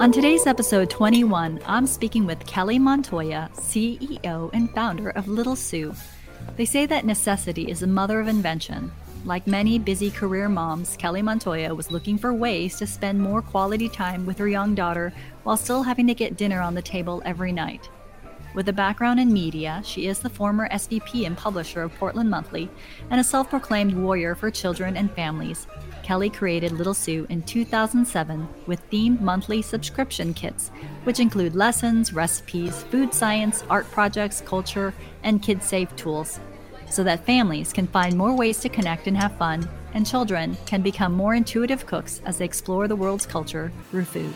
On today's episode 21, I'm speaking with Kelly Montoya, CEO and founder of Little Sous. They say that necessity is the mother of invention. Like many busy career moms, Kelly Montoya was looking for ways to spend more quality time with her young daughter while still having to get dinner on the table every night. With a background in media, she is the former SVP and publisher of Portland Monthly and a self proclaimed warrior for children and families Kelly created Little Sous in 2007 with themed monthly subscription kits, which include lessons, recipes, food science, art projects, culture, and kid safe tools, so that families can find more ways to connect and have fun, and children can become more intuitive cooks as they explore the world's culture through food.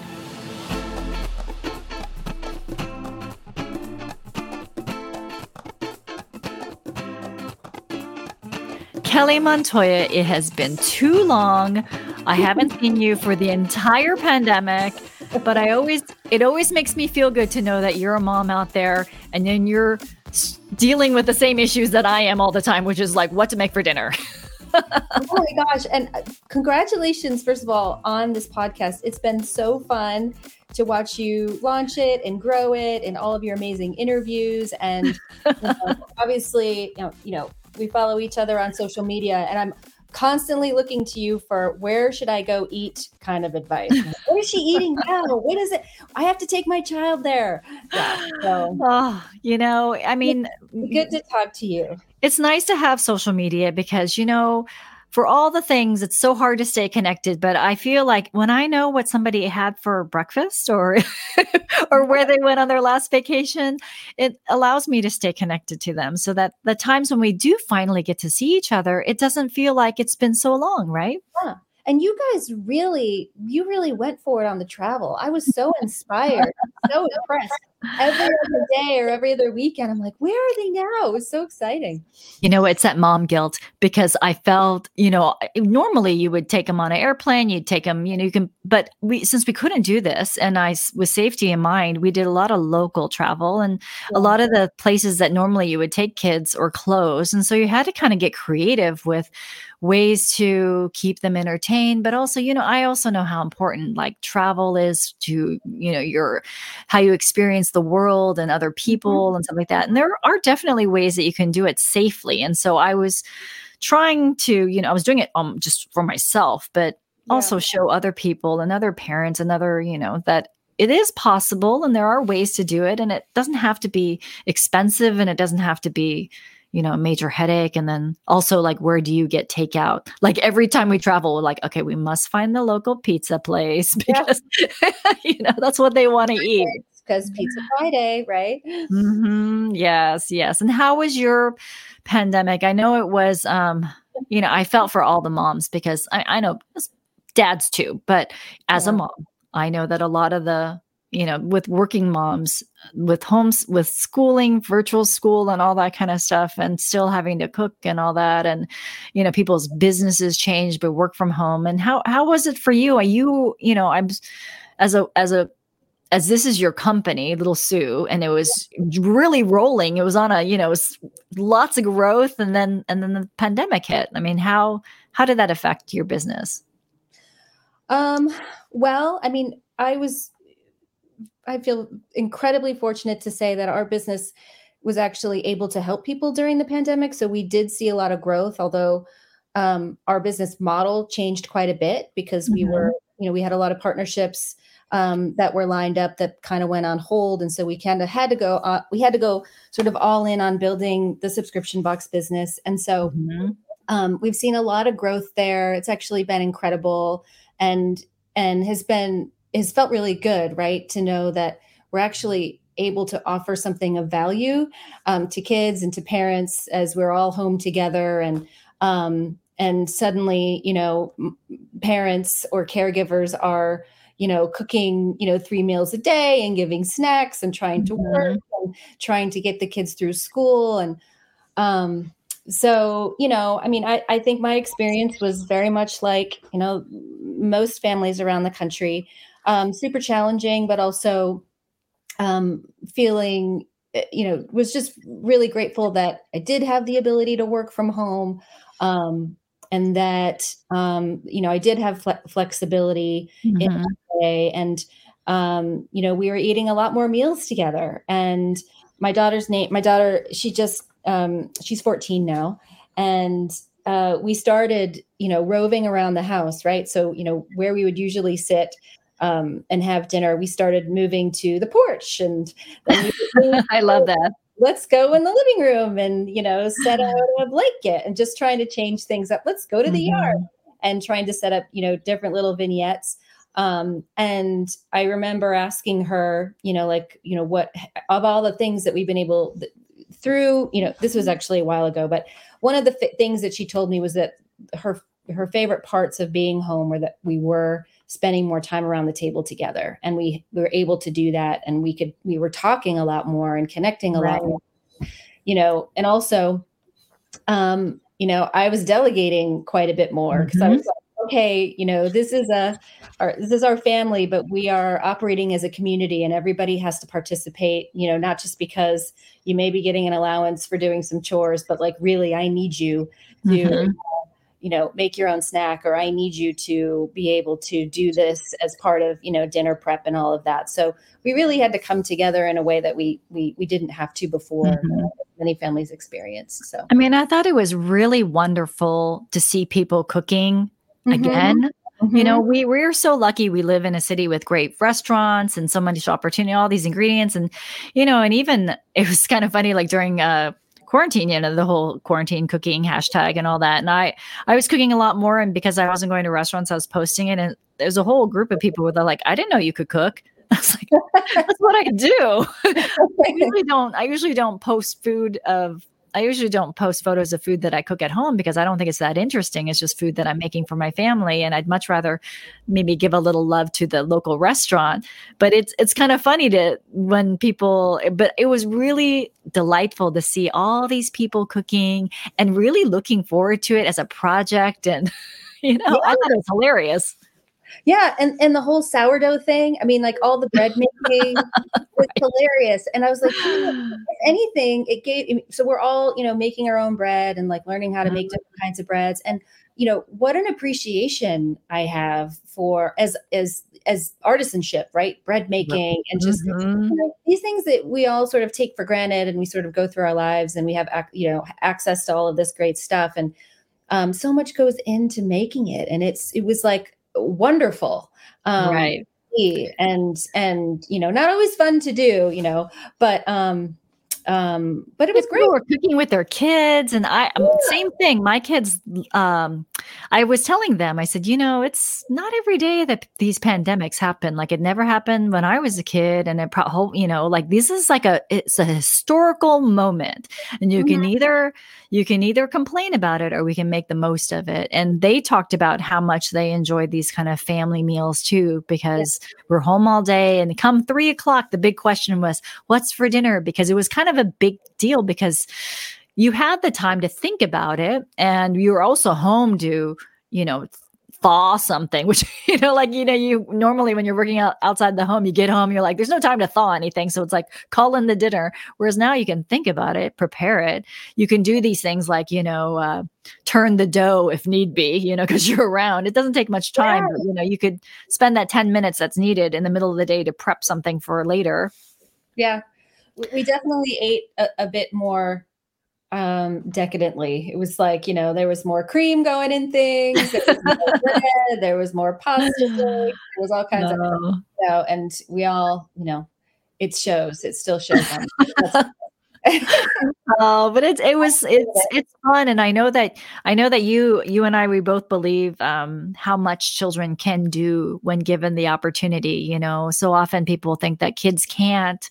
Kelly Montoya, it has been too long. I haven't seen you for the entire pandemic, but I always it always makes me feel good to know that you're a mom out there and then you're dealing with the same issues that I am all the time, which is like what to make for dinner. oh my gosh. And uh, congratulations, first of all, on this podcast. It's been so fun to watch you launch it and grow it and all of your amazing interviews. And you know, obviously, you know, you know, we follow each other on social media and I'm constantly looking to you for where should I go eat kind of advice. what is she eating now? What is it? I have to take my child there. Yeah, so. Oh, you know, I mean, good to talk to you. It's nice to have social media because, you know, for all the things, it's so hard to stay connected. But I feel like when I know what somebody had for breakfast or or where they went on their last vacation, it allows me to stay connected to them. So that the times when we do finally get to see each other, it doesn't feel like it's been so long, right? Yeah. And you guys really, you really went for it on the travel. I was so inspired, so impressed every other day or every other weekend. I'm like, where are they now? It was so exciting. You know, it's that mom guilt because I felt, you know, normally you would take them on an airplane, you'd take them, you know, you can, but we, since we couldn't do this and I, with safety in mind, we did a lot of local travel and yeah. a lot of the places that normally you would take kids or closed. And so you had to kind of get creative with, ways to keep them entertained but also you know i also know how important like travel is to you know your how you experience the world and other people mm-hmm. and stuff like that and there are definitely ways that you can do it safely and so i was trying to you know i was doing it um just for myself but yeah. also show other people and other parents and other you know that it is possible and there are ways to do it and it doesn't have to be expensive and it doesn't have to be you know, a major headache. And then also, like, where do you get takeout? Like, every time we travel, we're like, okay, we must find the local pizza place because, yeah. you know, that's what they want to eat. Because Pizza Friday, right? Mm-hmm. Yes, yes. And how was your pandemic? I know it was, um, you know, I felt for all the moms because I, I know dads too, but as yeah. a mom, I know that a lot of the you know with working moms with homes with schooling virtual school and all that kind of stuff and still having to cook and all that and you know people's businesses change but work from home. And how how was it for you? Are you you know i'm as a as a as this is your company little sous and it was really rolling. It was on a you know lots of growth and then and then the pandemic hit. I mean how how did that affect your business? Um well i mean i was I feel incredibly fortunate to say that our business was actually able to help people during the pandemic. So we did see a lot of growth, although um, our business model changed quite a bit because we mm-hmm. were, you know, we had a lot of partnerships um, that were lined up that kind of went on hold, and so we kind of had to go. Uh, we had to go sort of all in on building the subscription box business, and so mm-hmm. um, we've seen a lot of growth there. It's actually been incredible, and and has been has felt really good, right? To know that we're actually able to offer something of value um, to kids and to parents as we're all home together and um, and suddenly you know parents or caregivers are you know cooking you know three meals a day and giving snacks and trying to work mm-hmm. and trying to get the kids through school and um, so you know i mean I, I think my experience was very much like you know most families around the country um, super challenging, but also um, feeling, eh, you know, was just really grateful that I did have the ability to work from home. Um, and that um, you know I did have fle- flexibility mm-hmm. in way, and um, you know, we were eating a lot more meals together. And my daughter's name, my daughter, she just, um, she's 14 now. And uh, we started, you know, roving around the house, right? So, you know, where we would usually sit um, and have dinner, we started moving to the porch. And I love that. Let's go in the living room and, you know, set out a blanket and just trying to change things up. Let's go to the mm-hmm. yard and trying to set up, you know, different little vignettes. Um, and I remember asking her, you know, like, you know, what of all the things that we've been able through, you know, this was actually a while ago, but one of the f- things that she told me was that her her favorite parts of being home were that we were spending more time around the table together and we, we were able to do that and we could we were talking a lot more and connecting a right. lot more you know and also um you know i was delegating quite a bit more because mm-hmm. i was like okay, you know, this is a our, this is our family, but we are operating as a community, and everybody has to participate. You know, not just because you may be getting an allowance for doing some chores, but like really, I need you to. Mm-hmm. You know make your own snack or i need you to be able to do this as part of you know dinner prep and all of that so we really had to come together in a way that we we, we didn't have to before mm-hmm. many families experience so i mean i thought it was really wonderful to see people cooking mm-hmm. again. Mm-hmm. You know, we we're so lucky we live in a city with great restaurants and so much opportunity, all these ingredients. And, you know, and even it was kind of funny, like during uh quarantine, you know, the whole quarantine cooking hashtag and all that. And I I was cooking a lot more and because I wasn't going to restaurants, I was posting it and there's a whole group of people where they're like, I didn't know you could cook. I was like, that's what I do. I usually don't I usually don't post food of I usually don't post photos of food that I cook at home because I don't think it's that interesting. It's just food that I'm making for my family, and I'd much rather maybe give a little love to the local restaurant. But it's it's kind of funny to when people. But it was really delightful to see all these people cooking and really looking forward to it as a project, and you know, yeah. I thought it was hilarious. Yeah, and and the whole sourdough thing. I mean, like all the bread making was hilarious. And I was like, if anything, it gave. So we're all you know making our own bread and like learning how to make mm-hmm. different kinds of breads. And you know what an appreciation I have for as as as artisanship, right? Bread making and just mm-hmm. you know, these things that we all sort of take for granted, and we sort of go through our lives, and we have you know access to all of this great stuff, and um, so much goes into making it, and it's it was like wonderful. Um, right. And, and, you know, not always fun to do, you know, but, um, um but it was great we were cooking with their kids and i um, yeah. same thing my kids um i was telling them i said you know it's not every day that these pandemics happen like it never happened when i was a kid and it probably you know like this is like a it's a historical moment and you mm-hmm. can either you can either complain about it or we can make the most of it. And they talked about how much they enjoyed these kind of family meals too, because yeah. we're home all day. And come three o'clock, the big question was, what's for dinner? Because it was kind of a big deal because you had the time to think about it and you were also home to you know thaw something, which, you know, like, you know, you normally when you're working out outside the home, you get home, you're like, there's no time to thaw anything. So it's like, call in the dinner. Whereas now you can think about it, prepare it. You can do these things like, you know, uh, turn the dough if need be, you know, because you're around. It doesn't take much time, yeah. but, you know, you could spend that 10 minutes that's needed in the middle of the day to prep something for later. Yeah. We definitely ate a, a bit more um decadently. It was like you know there was more cream going in things there was more, bread, there was more pasta there was all kinds no. of you know and we all you know it shows it still shows oh but it's it was it's it's fun and i know that i know that you you and i we both believe um how much children can do when given the opportunity you know? So often people think that kids can't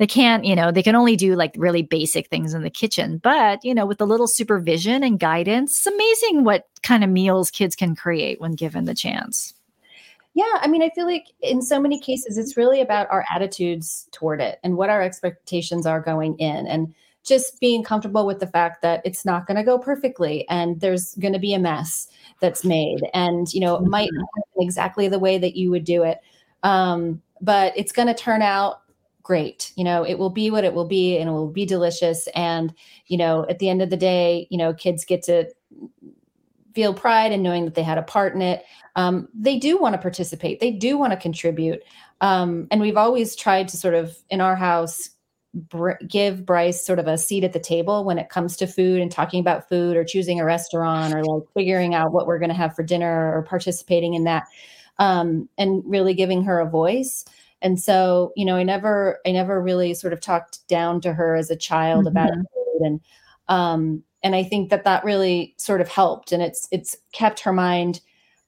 they can't, you know, they can only do like really basic things in the kitchen. But, you know, with a little supervision and guidance, it's amazing what kind of meals kids can create when given the chance. Yeah, I mean, I feel like in so many cases, it's really about our attitudes toward it and what our expectations are going in. And just being comfortable with the fact that it's not going to go perfectly and there's going to be a mess that's made. And, you know, it might mm-hmm. happen exactly the way that you would do it. Um, but it's going to turn out great you know it will be what it will be and it will be delicious and you know at the end of the day you know kids get to feel pride in knowing that they had a part in it. Um, they do want to participate. They do want to contribute. Um, and we've always tried to sort of in our house br- give Bryce sort of a seat at the table when it comes to food and talking about food or choosing a restaurant or like figuring out what we're going to have for dinner or participating in that um, and really giving her a voice. And so, you know, I never, I never really sort of talked down to her as a child mm-hmm. about food, and um, and I think that that really sort of helped, and it's it's kept her mind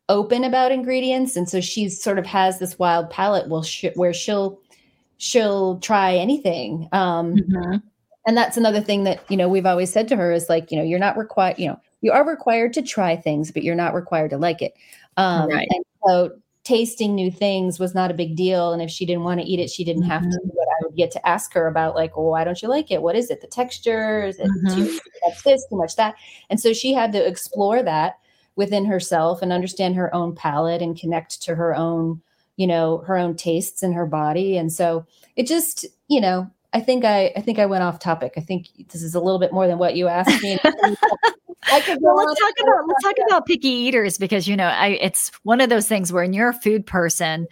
open about ingredients, and so she's sort of has this wild palate, will sh- where she'll she'll try anything. Um, mm-hmm. And that's another thing that you know we've always said to her is like, you know, you're not required, you know, you are required to try things, but you're not required to like it. Um, right. And so tasting new things was not a big deal. And if she didn't want to eat it, she didn't have mm-hmm. to. But I would get to ask her about like, well, why don't you like it? What is it? The texture? Is it mm-hmm. too much this, too much that? And so she had to explore that within herself and understand her own palate and connect to her own, you know, her own tastes in her body. And so it just, you know, I think I I think I went off topic. I think this is a little bit more than what you asked me. well, let's talk about let's talk about picky eaters because you know I, it's one of those things where when you're a food person,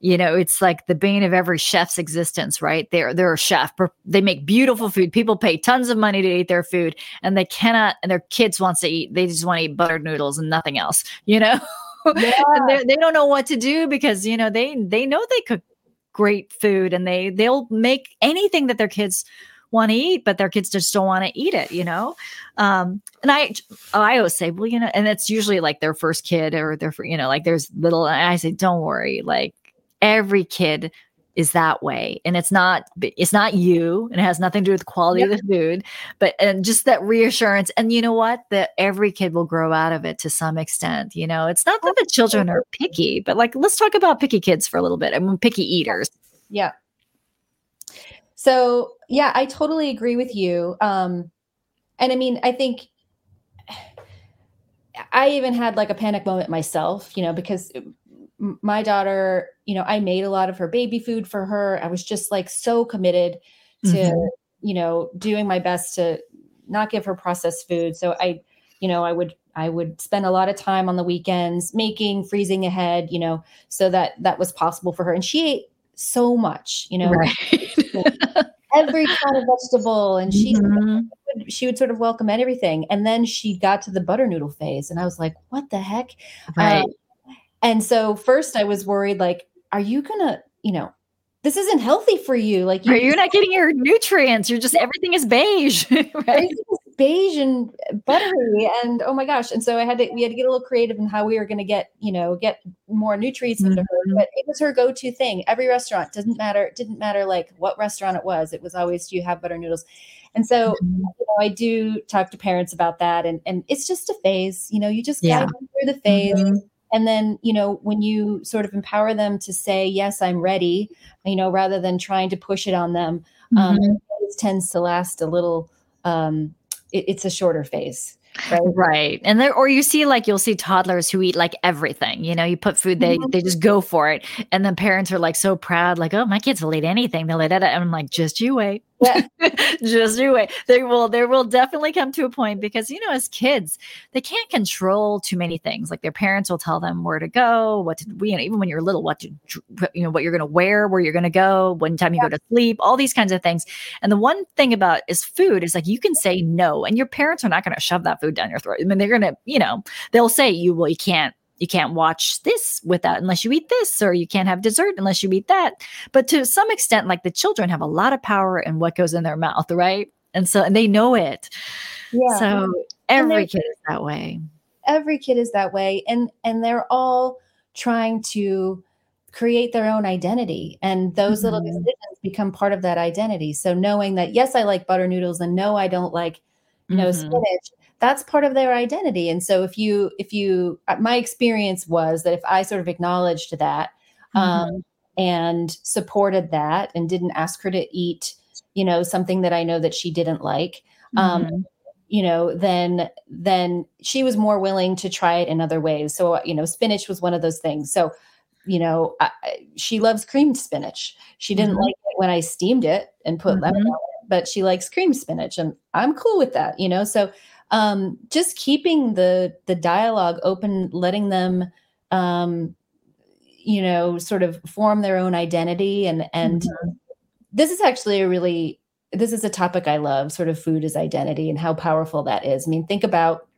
you know it's like the bane of every chef's existence, right? They're they're a chef, they make beautiful food. People pay tons of money to eat their food, and they cannot. And their kids wants to eat. They just want to eat buttered noodles and nothing else. You know. Yeah. and they don't know what to do because you know they they know they cook great food and they they'll make anything that their kids want to eat, but their kids just don't want to eat it, you know? Um, and I, I always say, well, you know, and it's usually like their first kid or their, you know, like there's little, I say, don't worry. Like every kid is that way and it's not it's not you and it has nothing to do with the quality yep. of the food but and just that reassurance and you know what that every kid will grow out of it to some extent you know it's not that the children are picky but like let's talk about picky kids for a little bit i mean picky eaters yeah so yeah, I totally agree with you. Um, and I mean, I think I even had like a panic moment myself, you know, because my daughter, you know, I made a lot of her baby food for her. I was just like so committed to, mm-hmm. you know, doing my best to not give her processed food. So I, you know, I would I would spend a lot of time on the weekends making, freezing ahead, you know, so that that was possible for her. And she ate so much, you know, right. every kind of vegetable, and she mm-hmm. she would sort of welcome everything. And then she got to the butter noodle phase, and I was like, "What the heck?" Right. Um, and so first, I was worried, like, "Are you gonna, you know, this isn't healthy for you. Like you, are not getting your nutrients. You're just everything is beige, right? Beige and buttery and oh my gosh and so i had to we had to get a little creative in how we were going to get you know get more nutrients into mm-hmm. her but it was her go-to thing every restaurant doesn't matter it didn't matter like what restaurant it was it was always do you have butter noodles and so mm-hmm. you know, i do talk to parents about that and and it's just a phase you know you just yeah. guide them through the phase mm-hmm. and then you know when you sort of empower them to say yes i'm ready you know rather than trying to push it on them um, mm-hmm. it tends to last a little um, it, it's a shorter phase. Right. right. And there, or you see like you'll see toddlers who eat like everything. You know, you put food, they mm-hmm. they just go for it. And then parents are like so proud, like, oh, my kids will eat anything. They'll eat it. And I'm like, just you wait. Yeah. just you wait. There will there will definitely come to a point because you know, as kids, they can't control too many things. Like their parents will tell them where to go, what to you know, even when you're little, what to you know, what you're gonna wear, where you're gonna go, when time you yeah. go to sleep, all these kinds of things. And the one thing about is food is like you can say no, and your parents are not gonna shove that food down your throat. I mean, they're gonna, you know, they'll say you well, you can't you can't watch this without unless you eat this or you can't have dessert unless you eat that. But to some extent like the children have a lot of power in what goes in their mouth right? And so and they know it. Yeah. So every kid is that way. Every kid is that way. And and they're all trying to create their own identity. And those mm-hmm. little decisions become part of that identity. So knowing that yes i like butter noodles and no i don't like you know mm-hmm. spinach that's part of their identity and so if you if you uh, my experience was that if i sort of acknowledged that um, mm-hmm. um, and supported that and didn't ask her to eat you know something that i know that she didn't like um, mm-hmm. you know then then she was more willing to try it in other ways so you know spinach was one of those things so you know I, she loves creamed spinach she didn't mm-hmm. like it when i steamed it and put lemon mm-hmm. on it but she likes cream spinach and i'm cool with that you know so um, just keeping the the dialogue open, letting them, um, you know, sort of form their own identity, and and mm-hmm. this is actually a really this is a topic I love, sort of food as identity and how powerful that is. I mean, think about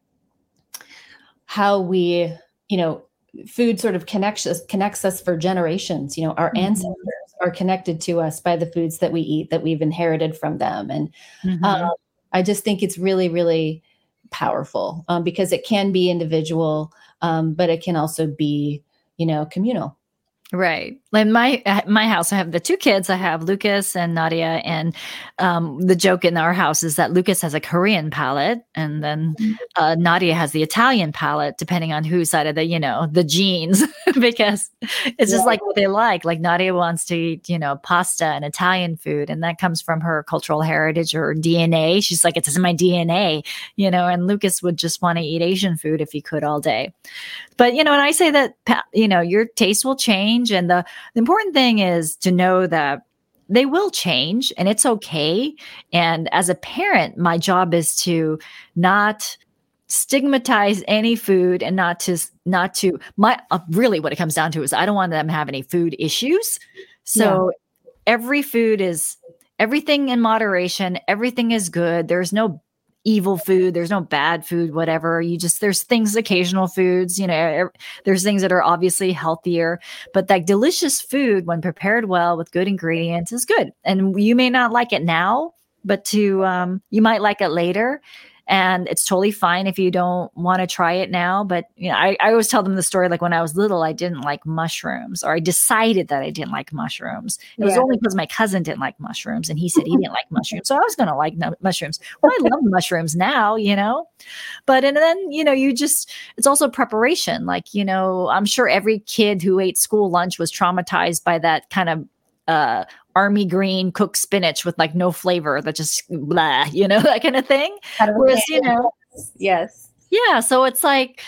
how we, you know, food sort of connects us connects us for generations. You know, our mm-hmm. ancestors are connected to us by the foods that we eat that we've inherited from them, and mm-hmm. um, I just think it's really, really powerful um, because it can be individual, um, but it can also be, you know, communal. Right. In my my house, I have the two kids. I have Lucas and Nadia, and um, the joke in our house is that Lucas has a Korean palate, and then mm-hmm. uh, Nadia has the Italian palate, depending on whose side of the you know the genes, because it's yeah. just like what they like. Like Nadia wants to eat you know pasta and Italian food, and that comes from her cultural heritage or DNA. She's like, it's in my DNA, you know. And Lucas would just want to eat Asian food if he could all day. But you know, and I say that you know your taste will change, and the, the important thing is to know that they will change, and it's okay. And as a parent, my job is to not stigmatize any food and not to not to my uh, really what it comes down to is I don't want them to have any food issues. So yeah. every food is everything in moderation, everything is good. There's no evil food there's no bad food whatever. You just there's things occasional foods you know there's things that are obviously healthier but that delicious food when prepared well with good ingredients is good. And you may not like it now but to um, you might like it later and it's totally fine if you don't want to try it now but you know I, I always tell them the story like when i was little i didn't like mushrooms or i decided that i didn't like mushrooms. It yeah. was only because my cousin didn't like mushrooms and he said he didn't like mushrooms so i was going to like no- mushrooms. Well i love mushrooms now you know? But and then you know you just it's also preparation like you know i'm sure every kid who ate school lunch was traumatized by that kind of uh, army green cooked spinach with like no flavor that just blah, you know, that kind of thing. Whereas, you know, yes. Yeah. So it's like,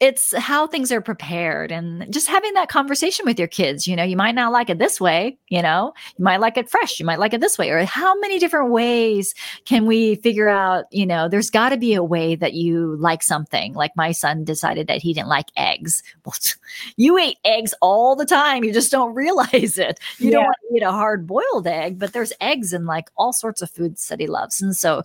it's how things are prepared and just having that conversation with your kids you know you might not like it this way you know you might like it fresh you might like it this way or how many different ways can we figure out you know there's got to be a way that you like something. Like my son decided that he didn't like eggs. Well you ate eggs all the time you just don't realize it. You yeah. don't want to eat a hard boiled egg but there's eggs in like all sorts of foods that he loves. And so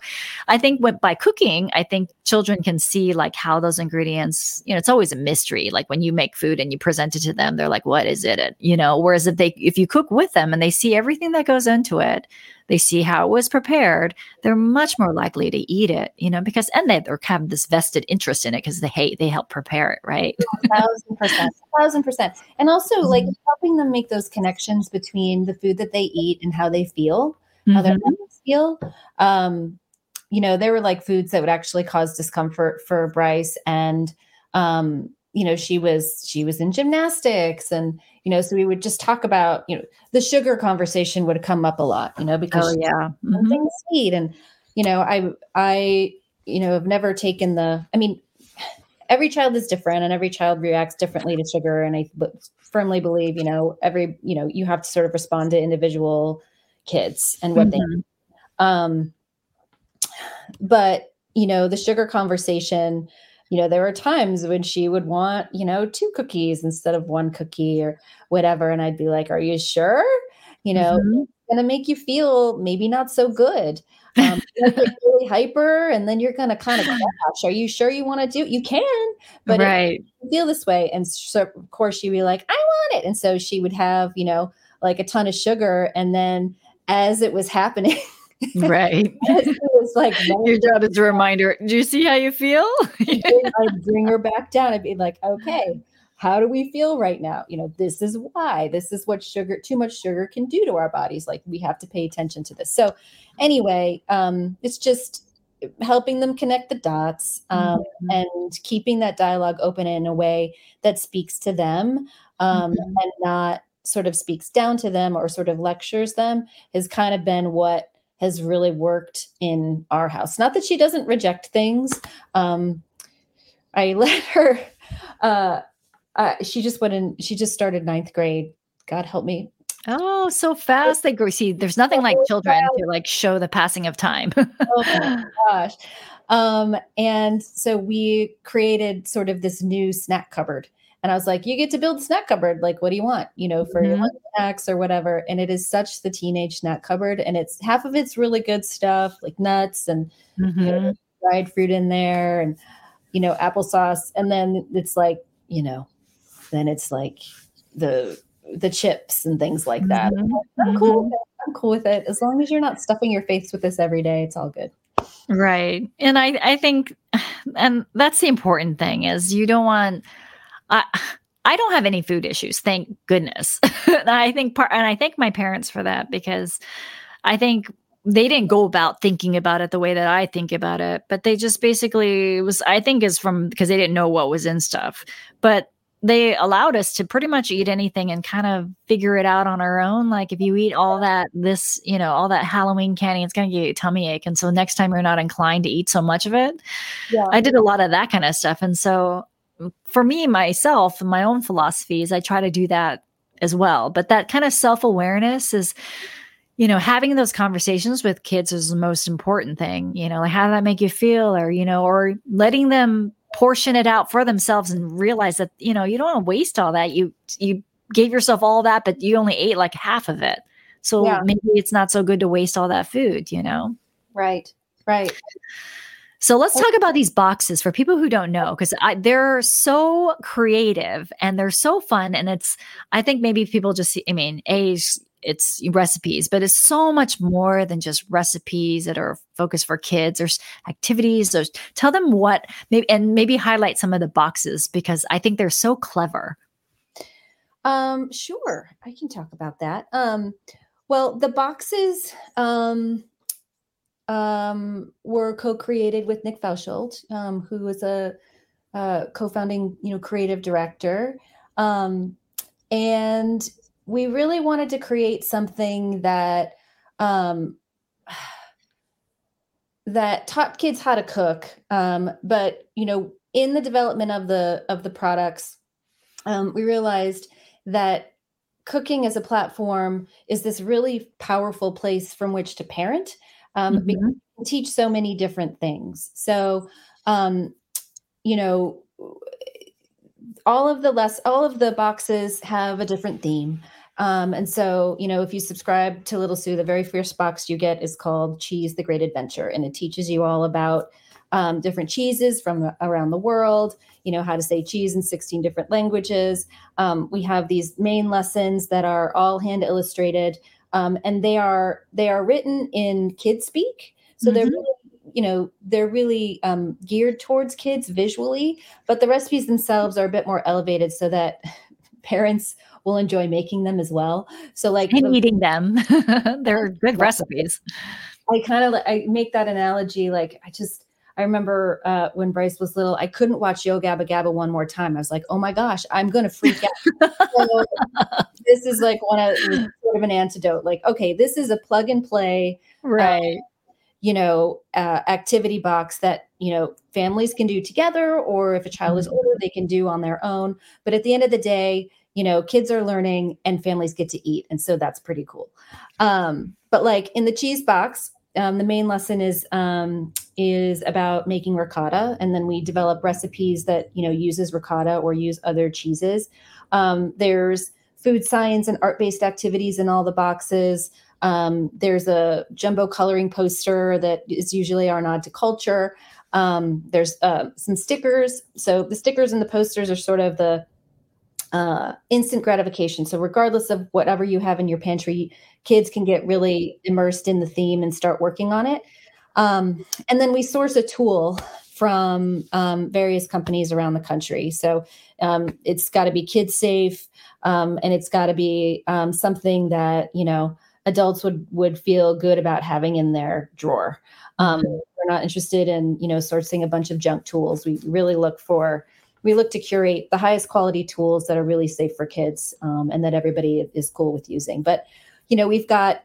i think when, by cooking i think children can see like how those ingredients you know, it's always a mystery. Like when you make food and you present it to them, they're like, what is it? You know, whereas if they, if you cook with them and they see everything that goes into it, they see how it was prepared, they're much more likely to eat it, you know, because, and they have this vested interest in it because they hate, they help prepare it, right? thousand percent, thousand percent. And also mm-hmm. like helping them make those connections between the food that they eat and how they feel, mm-hmm. how their mm-hmm. bodies feel. Um, you know, there were like foods that would actually cause discomfort for Bryce and um, you know, she was she was in gymnastics and you know, so we would just talk about, you know, the sugar conversation would come up a lot, you know, because oh, yeah. Mm-hmm. sweet. And, you know, I I, you know, have never taken the I mean, every child is different and every child reacts differently to sugar. And I firmly believe, you know, every, you know, you have to sort of respond to individual kids and what mm-hmm. they um but you know, the sugar conversation you know, there were times when she would want, you know, two cookies instead of one cookie or whatever. And I'd be like, Are you sure? You know, mm-hmm. gonna make you feel maybe not so good. Um, really hyper, and then you're gonna kind of crash. Are you sure you want to do? it? You can, but right. feel this way. And so, of course, she'd be like, "I want it," and so she would have, you know, like a ton of sugar, and then as it was happening. Right. it was like your job is a reminder. Do you see how you feel? I'd bring her back down. I'd be like, okay, how do we feel right now? You know, this is why. This is what sugar, too much sugar can do to our bodies. Like we have to pay attention to this. So anyway, um, it's just helping them connect the dots um, mm-hmm. and keeping that dialogue open in a way that speaks to them um, mm-hmm. and not sort of speaks down to them or sort of lectures them has kind of been what has really worked in our house. Not that she doesn't reject things. Um, I let her. Uh, uh, she just went in. She just started ninth grade. God help me. Oh, so fast they grow. See, there's nothing like children to like show the passing of time. oh my gosh. Um, and so we created sort of this new snack cupboard. And I was like, you get to build snack cupboard. Like, what do you want? You know, for mm-hmm. your snacks or whatever. And it is such the teenage snack cupboard. And it's half of it's really good stuff, like nuts and mm-hmm. you know, mm-hmm. dried fruit in there and, you know, applesauce. And then it's like, you know, then it's like the the chips and things like that. Mm-hmm. I'm cool. Mm-hmm. I'm cool with it. As long as you're not stuffing your face with this every day, it's all good. Right. And I I think and that's the important thing is you don't want I I don't have any food issues, thank goodness. I think part and I thank my parents for that because I think they didn't go about thinking about it the way that I think about it, but they just basically was I think is from because they didn't know what was in stuff. But they allowed us to pretty much eat anything and kind of figure it out on our own. Like if you eat all that, this, you know, all that Halloween candy, it's going to give you a tummy ache. And so next time you're not inclined to eat so much of it. Yeah. I did a lot of that kind of stuff. And so for me, myself, my own philosophies, I try to do that as well. But that kind of self awareness is, you know, having those conversations with kids is the most important thing. You know, like how did that make you feel? Or, you know, or letting them portion it out for themselves and realize that you know you don't want to waste all that you you gave yourself all that but you only ate like half of it so yeah. maybe it's not so good to waste all that food you know right right so let's talk about these boxes for people who don't know because they're so creative and they're so fun and it's i think maybe people just see i mean A, it's recipes, but it's so much more than just recipes that are focused for kids. There's activities. There's tell them what maybe and maybe highlight some of the boxes because I think they're so clever. Um, sure, I can talk about that. Um, well, the boxes um, um, were co-created with Nick Felshold, um, who was a, a co-founding, you know, creative director. Um, and we really wanted to create something that um, that taught kids how to cook. Um, but you know, in the development of the of the products, um, we realized that cooking as a platform is this really powerful place from which to parent. Um, mm-hmm. teach so many different things. So, um, you know, all of the less all of the boxes have a different theme. Um, and so, you know, if you subscribe to Little Sous, the very first box you get is called Cheese the Great Adventure. And it teaches you all about um, different cheeses from around the world, you know, how to say cheese in 16 different languages. Um, we have these main lessons that are all hand illustrated. Um, and they are they are written in kid speak. So mm-hmm. they're really you know they're really um, geared towards kids visually but the recipes themselves are a bit more elevated so that parents will enjoy making them as well. So like and eating them. They're good recipes. I kind of I make that analogy like I just I remember uh, when Bryce was little, I couldn't watch Yo Gabba Gabba one more time. I was like, oh my gosh, I'm going to freak out. so this is like one of sort of an antidote. Like, okay, this is a plug and play, uh, right? Uh, you know, uh, activity box that you know families can do together, or if a child is mm-hmm. older, they can do on their own. But at the end of the day, you know kids are learning and families get to eat and so that's pretty cool um, but like in the cheese box um, the main lesson is um, is about making ricotta and then we develop recipes that you know uses ricotta or use other cheeses. Um, there's food science and art-based activities in all the boxes. Um, there's a jumbo coloring poster that is usually our nod to culture. Um, there's uh, some stickers. So the stickers and the posters are sort of the uh, instant gratification. So, regardless of whatever you have in your pantry, kids can get really immersed in the theme and start working on it. Um, and then we source a tool from um, various companies around the country. So, um, it's got to be kid safe, um, and it's got to be um, something that you know adults would would feel good about having in their drawer. Um, we're not interested in you know sourcing a bunch of junk tools. We really look for we look to curate the highest quality tools that are really safe for kids um, and that everybody is cool with using. But you know, we've got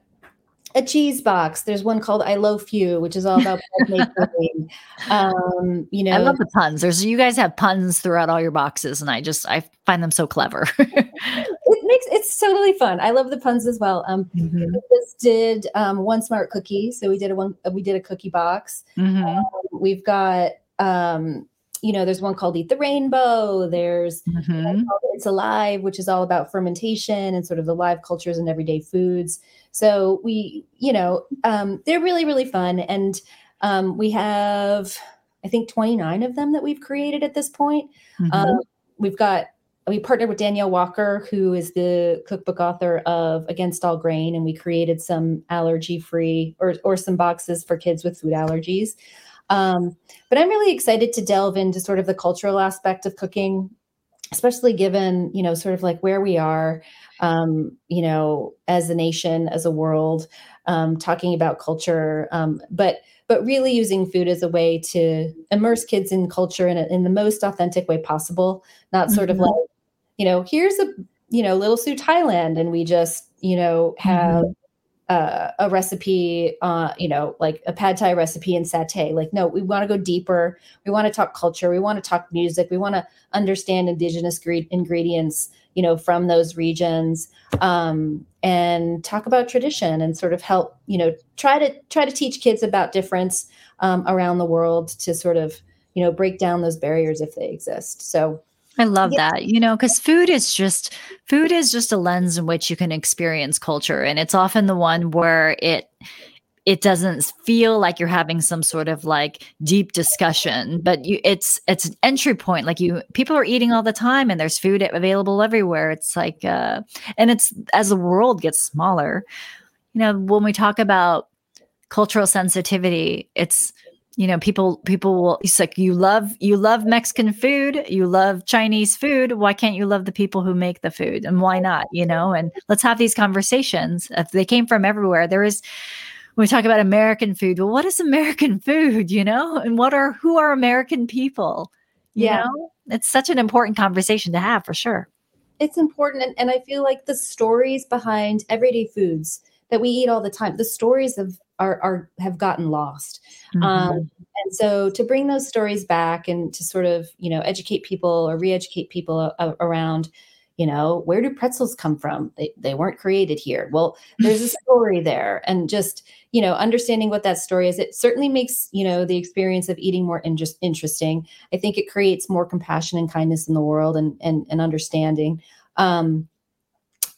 a cheese box. There's one called I Love You, which is all about making. Um, you know, I love the puns. There's you guys have puns throughout all your boxes, and I just I find them so clever. it makes it's totally fun. I love the puns as well. Um, mm-hmm. we just did um, one smart cookie, so we did a one we did a cookie box. Mm-hmm. Um, we've got um, you know, there's one called Eat the Rainbow. There's mm-hmm. It's Alive, which is all about fermentation and sort of the live cultures and everyday foods. So we, you know, um, they're really, really fun. And um, we have, I think, 29 of them that we've created at this point. Mm-hmm. Um, we've got, we partnered with Danielle Walker, who is the cookbook author of Against All Grain, and we created some allergy free or, or some boxes for kids with food allergies. Um, but I'm really excited to delve into sort of the cultural aspect of cooking, especially given, you know, sort of like where we are, um, you know, as a nation, as a world, um, talking about culture, um, but but really using food as a way to immerse kids in culture in, a, in the most authentic way possible, not sort mm-hmm. of like, you know, here's a you know Little Sous Thailand, and we just you know have. Mm-hmm uh, a recipe, uh, you know, like a pad thai recipe and satay. Like, no, we want to go deeper. We want to talk culture. We want to talk music. We want to understand indigenous gre- ingredients, you know, from those regions, um, and talk about tradition and sort of help, you know, try to try to teach kids about difference um, around the world to sort of, you know, break down those barriers if they exist. So I love yeah. that. You know, cuz food is just food is just a lens in which you can experience culture and it's often the one where it it doesn't feel like you're having some sort of like deep discussion but you it's it's an entry point like you people are eating all the time and there's food available everywhere it's like uh and it's as the world gets smaller you know when we talk about cultural sensitivity it's you know people people will it's like you love you love mexican food you love chinese food. Why can't you love the people who make the food? And why not you know? And let's have these conversations. If they came from everywhere there is when we talk about american food well what is american food you know? And what are who are american people you yeah. know? it's such an important conversation to have for sure. It's important and, and i feel like the stories behind everyday foods that we eat all the time the stories of are, are have gotten lost. Mm-hmm. Um, and so to bring those stories back and to sort of you know educate people or re-educate people a- around you know where do pretzels come from? They, they weren't created here. Well there's a story there. And just you know understanding what that story is it certainly makes you know the experience of eating more in- interesting. I think it creates more compassion and kindness in the world and and, and understanding. Um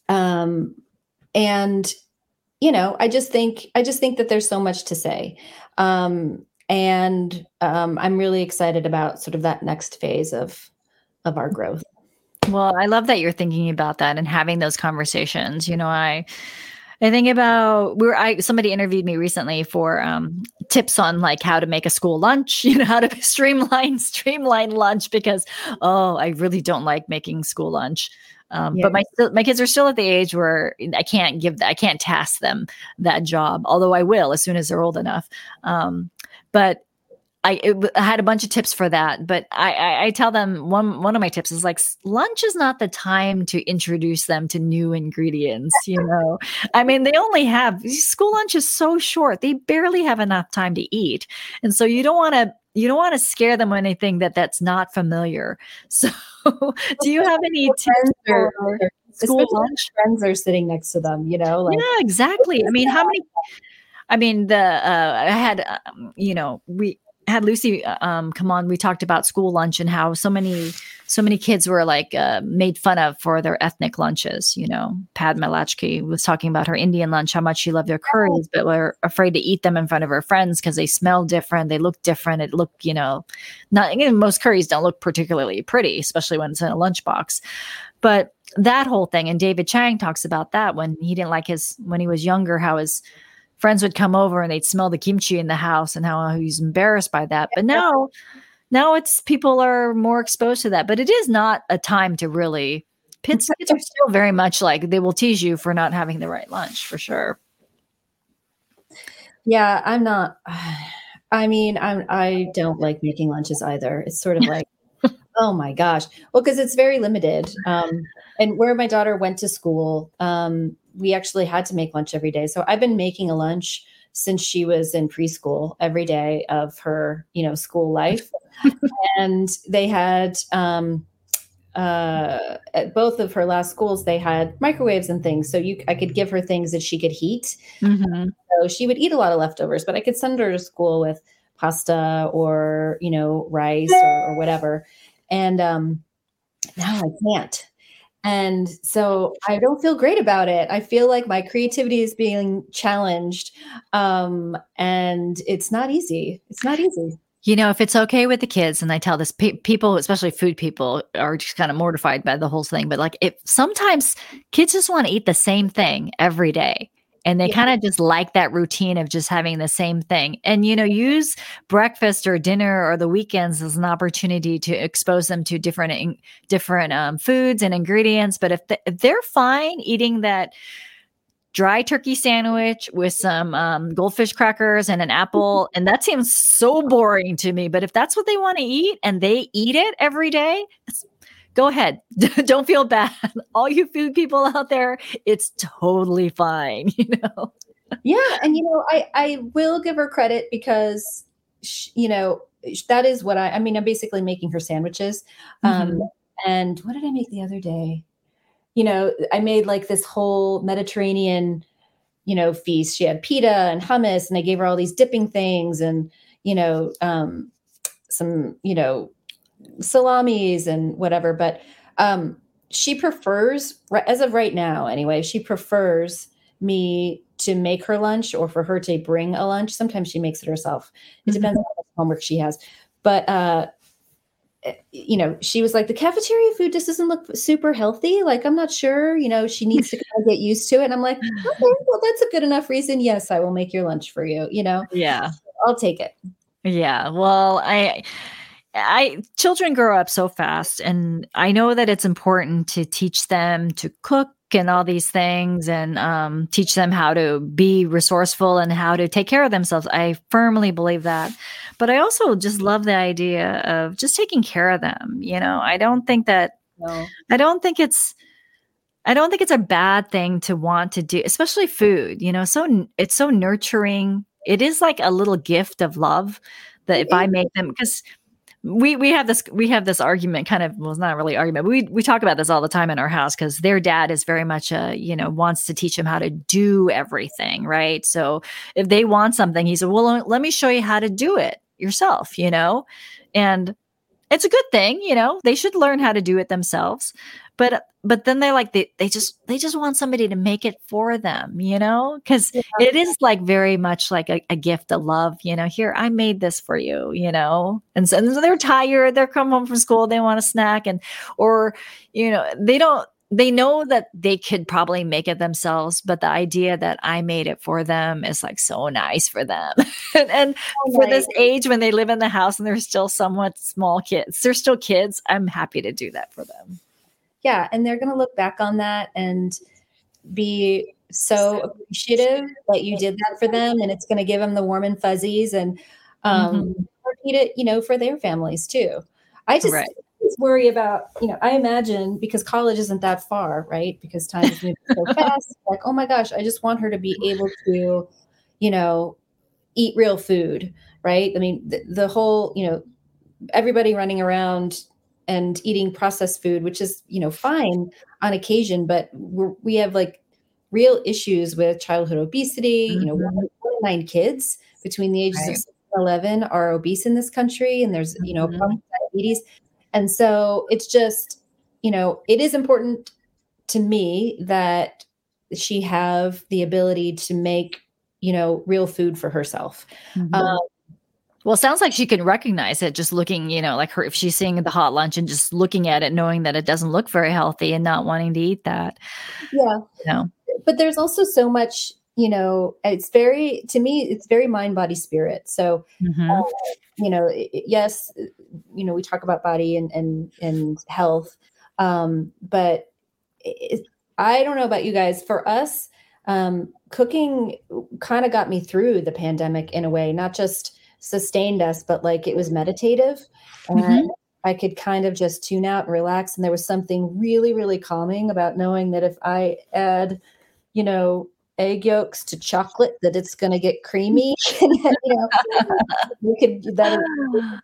um and you know, I just think I just think that there's so much to say. Um, and um, I'm really excited about sort of that next phase of of our growth. Well, I love that you're thinking about that and having those conversations. You know, I I think about we were I somebody interviewed me recently for um, tips on like how to make a school lunch, you know, how to streamline streamline lunch because oh, I really don't like making school lunch. Um, yeah. But my my kids are still at the age where I can't give I can't task them that job, although I will as soon as they're old enough. Um, but I, it, I, had a bunch of tips for that, but I, I, I, tell them one one of my tips is like lunch is not the time to introduce them to new ingredients. You know, I mean they only have school lunch is so short; they barely have enough time to eat, and so you don't want to you don't want to scare them with anything that that's not familiar. So, do you have any tips for school lunch? Friends are sitting next to them, you know. Like, yeah, exactly. I mean, how many? I mean, the uh, I had, um, you know, we had Lucy uh, um, come on, we talked about school lunch and how so many so many kids were like uh, made fun of for their ethnic lunches. You know, Padma Lakshmi was talking about her Indian lunch, how much she loved their curries, but were afraid to eat them in front of her friends because they smell different, they look different. It looked, you know, not know, most curries don't look particularly pretty, especially when it's in a lunchbox. But that whole thing, and David Chang talks about that when he didn't like his when he was younger, how his friends would come over and they'd smell the kimchi in the house and how he's embarrassed by that. But now, now it's people are more exposed to that. But it is not a time to really. Kids, kids are still very much like they will tease you for not having the right lunch for sure. Yeah, I'm not. I mean, I'm. I don't like making lunches either. It's sort of like, oh my gosh. Well, because it's very limited. Um, and where my daughter went to school, um, we actually had to make lunch every day. So I've been making a lunch since she was in preschool every day of her, you know, school life. and they had um, uh, at both of her last schools, they had microwaves and things. So you, I could give her things that she could heat. Mm-hmm. So she would eat a lot of leftovers, but I could send her to school with pasta or you know rice or, or whatever. And um, now I can't. And so I don't feel great about it. I feel like my creativity is being challenged. Um, and it's not easy. It's not easy. You know, if it's okay with the kids, and I tell this, pe- people, especially food people, are just kind of mortified by the whole thing. But like, if sometimes kids just want to eat the same thing every day, and they yeah. kind of just like that routine of just having the same thing and you know use breakfast or dinner or the weekends as an opportunity to expose them to different different um, foods and ingredients but if, the, if they're fine eating that dry turkey sandwich with some um, goldfish crackers and an apple. And that seems so boring to me. But if that's what they want to eat and they eat it every day, go ahead. Don't feel bad. All you food people out there, it's totally fine, you know. yeah, and you know, I I will give her credit because she, you know, that is what I I mean, I'm basically making her sandwiches. Um mm-hmm. and what did I make the other day? You know, I made like this whole Mediterranean, you know, feast. She had pita and hummus and I gave her all these dipping things and, you know, um some, you know, salamis and whatever. But um, she prefers, as of right now, anyway, she prefers me to make her lunch or for her to bring a lunch. Sometimes she makes it herself. It mm-hmm. depends on how much homework she has. But uh, eh, you know, she was like, the cafeteria food just doesn't look super healthy. Like, I'm not sure, you know, she needs to kind of get used to it. And I'm like, okay, well, that's a good enough reason. Yes, I will make your lunch for you, you know? Yeah. I'll take it. Yeah. Well, I, I children grow up so fast and I know that it's important to teach them to cook and all these things and um, teach them how to be resourceful and how to take care of themselves. I firmly believe that. But I also just love the idea of just taking care of them. You know, I don't think that, no. I don't think it's, I don't think it's a bad thing to want to do, especially food, you know, so it's so nurturing. It is like a little gift of love that if I make them, because we we have this we have this argument kind of well it's not really argument we we talk about this all the time in our house because their dad is very much a you know wants to teach them how to do everything right? So if they want something he said well let me show you how to do it yourself you know? And it's a good thing you know? They should learn how to do it themselves but but then they're like they, they just they just want somebody to make it for them you know because yeah. it is like very much like a, a, gift of love you know here i made this for you you know and so, and so they're tired they're come home from school they want a snack and or you know they don't they know that they could probably make it themselves, but the idea that I made it for them is like so nice for them. and, and oh, for this age when they live in the house and they're still somewhat small kids, they're still kids, I'm happy to do that for them yeah and they're going to look back on that and be so appreciative that you did that for them and it's going to give them the warm and fuzzies and um mm-hmm. repeat it you know for their families too i just right. worry about you know i imagine because college isn't that far right because time is moving so fast like oh my gosh i just want her to be able to you know eat real food right i mean the, the whole you know everybody running around and eating processed food, which is, you know, fine on occasion, but we have like real issues with childhood obesity. Mm-hmm. You know, mm-hmm. one, one in nine kids between the ages right. of 6 and 11 are obese in this country, and there's, you know, mm-hmm. diabetes. And so it's just, you know, it is important to me that she have the ability to make, you know, real food for herself. Mm-hmm. Um, well, it sounds like she can recognize it just looking, you know, like her if she's seeing the hot lunch and just looking at it, knowing that it doesn't look very healthy and not wanting to eat that. Yeah. You know. But there's also so much, you know, it's very to me, it's very mind, body, spirit. So mm-hmm. uh, you know, yes, you know, we talk about body and and and health. Um, but it, I don't know about you guys. For us, um, cooking kind of got me through the pandemic in a way, not just sustained us, but like it was meditative. And mm-hmm. I could kind of just tune out and relax. And there was something really, really calming about knowing that if I add, you know, egg yolks to chocolate that it's going to get creamy. you know, we could that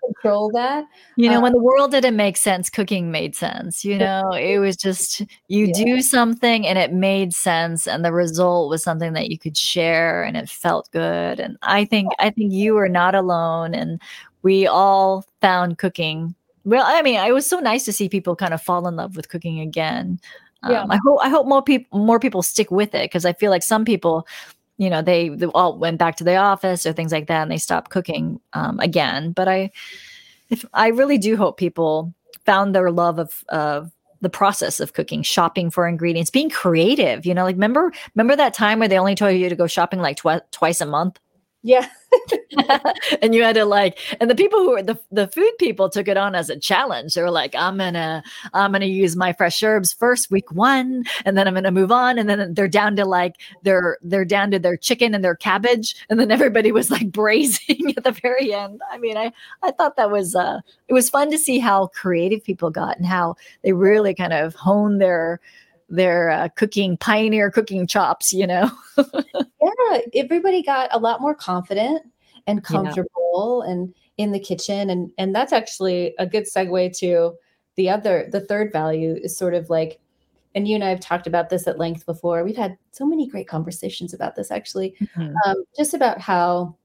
control that. You know, um, when the world didn't make sense, cooking made sense. You know, it was just you yeah. do something and it made sense, and the result was something that you could share, and it felt good. And I think I think you are not alone, and we all found cooking. Well, I mean, it was so nice to see people kind of fall in love with cooking again. Yeah. Um, I hope I hope more people more people stick with it because I feel like some people, you know, they, they all went back to the office or things like that and they stopped cooking um, again. But I, if I really do hope people found their love of of the process of cooking, shopping for ingredients, being creative. You know, like remember remember that time where they only told you to go shopping like tw- twice a month. Yeah. and you had to like, and the people who were the, the food people took it on as a challenge. They were like, I'm gonna, I'm gonna use my fresh herbs first week one, and then I'm gonna move on. And then they're down to like they're they're down to their chicken and their cabbage. And then everybody was like braising at the very end. I mean, I I thought that was uh it was fun to see how creative people got and how they really kind of honed their their uh, cooking pioneer cooking chops you know yeah everybody got a lot more confident and comfortable yeah. and in the kitchen and and that's actually a good segue to the other the third value is sort of like and you and I have talked about this at length before. We've had so many great conversations about this, actually, mm-hmm. um, just about how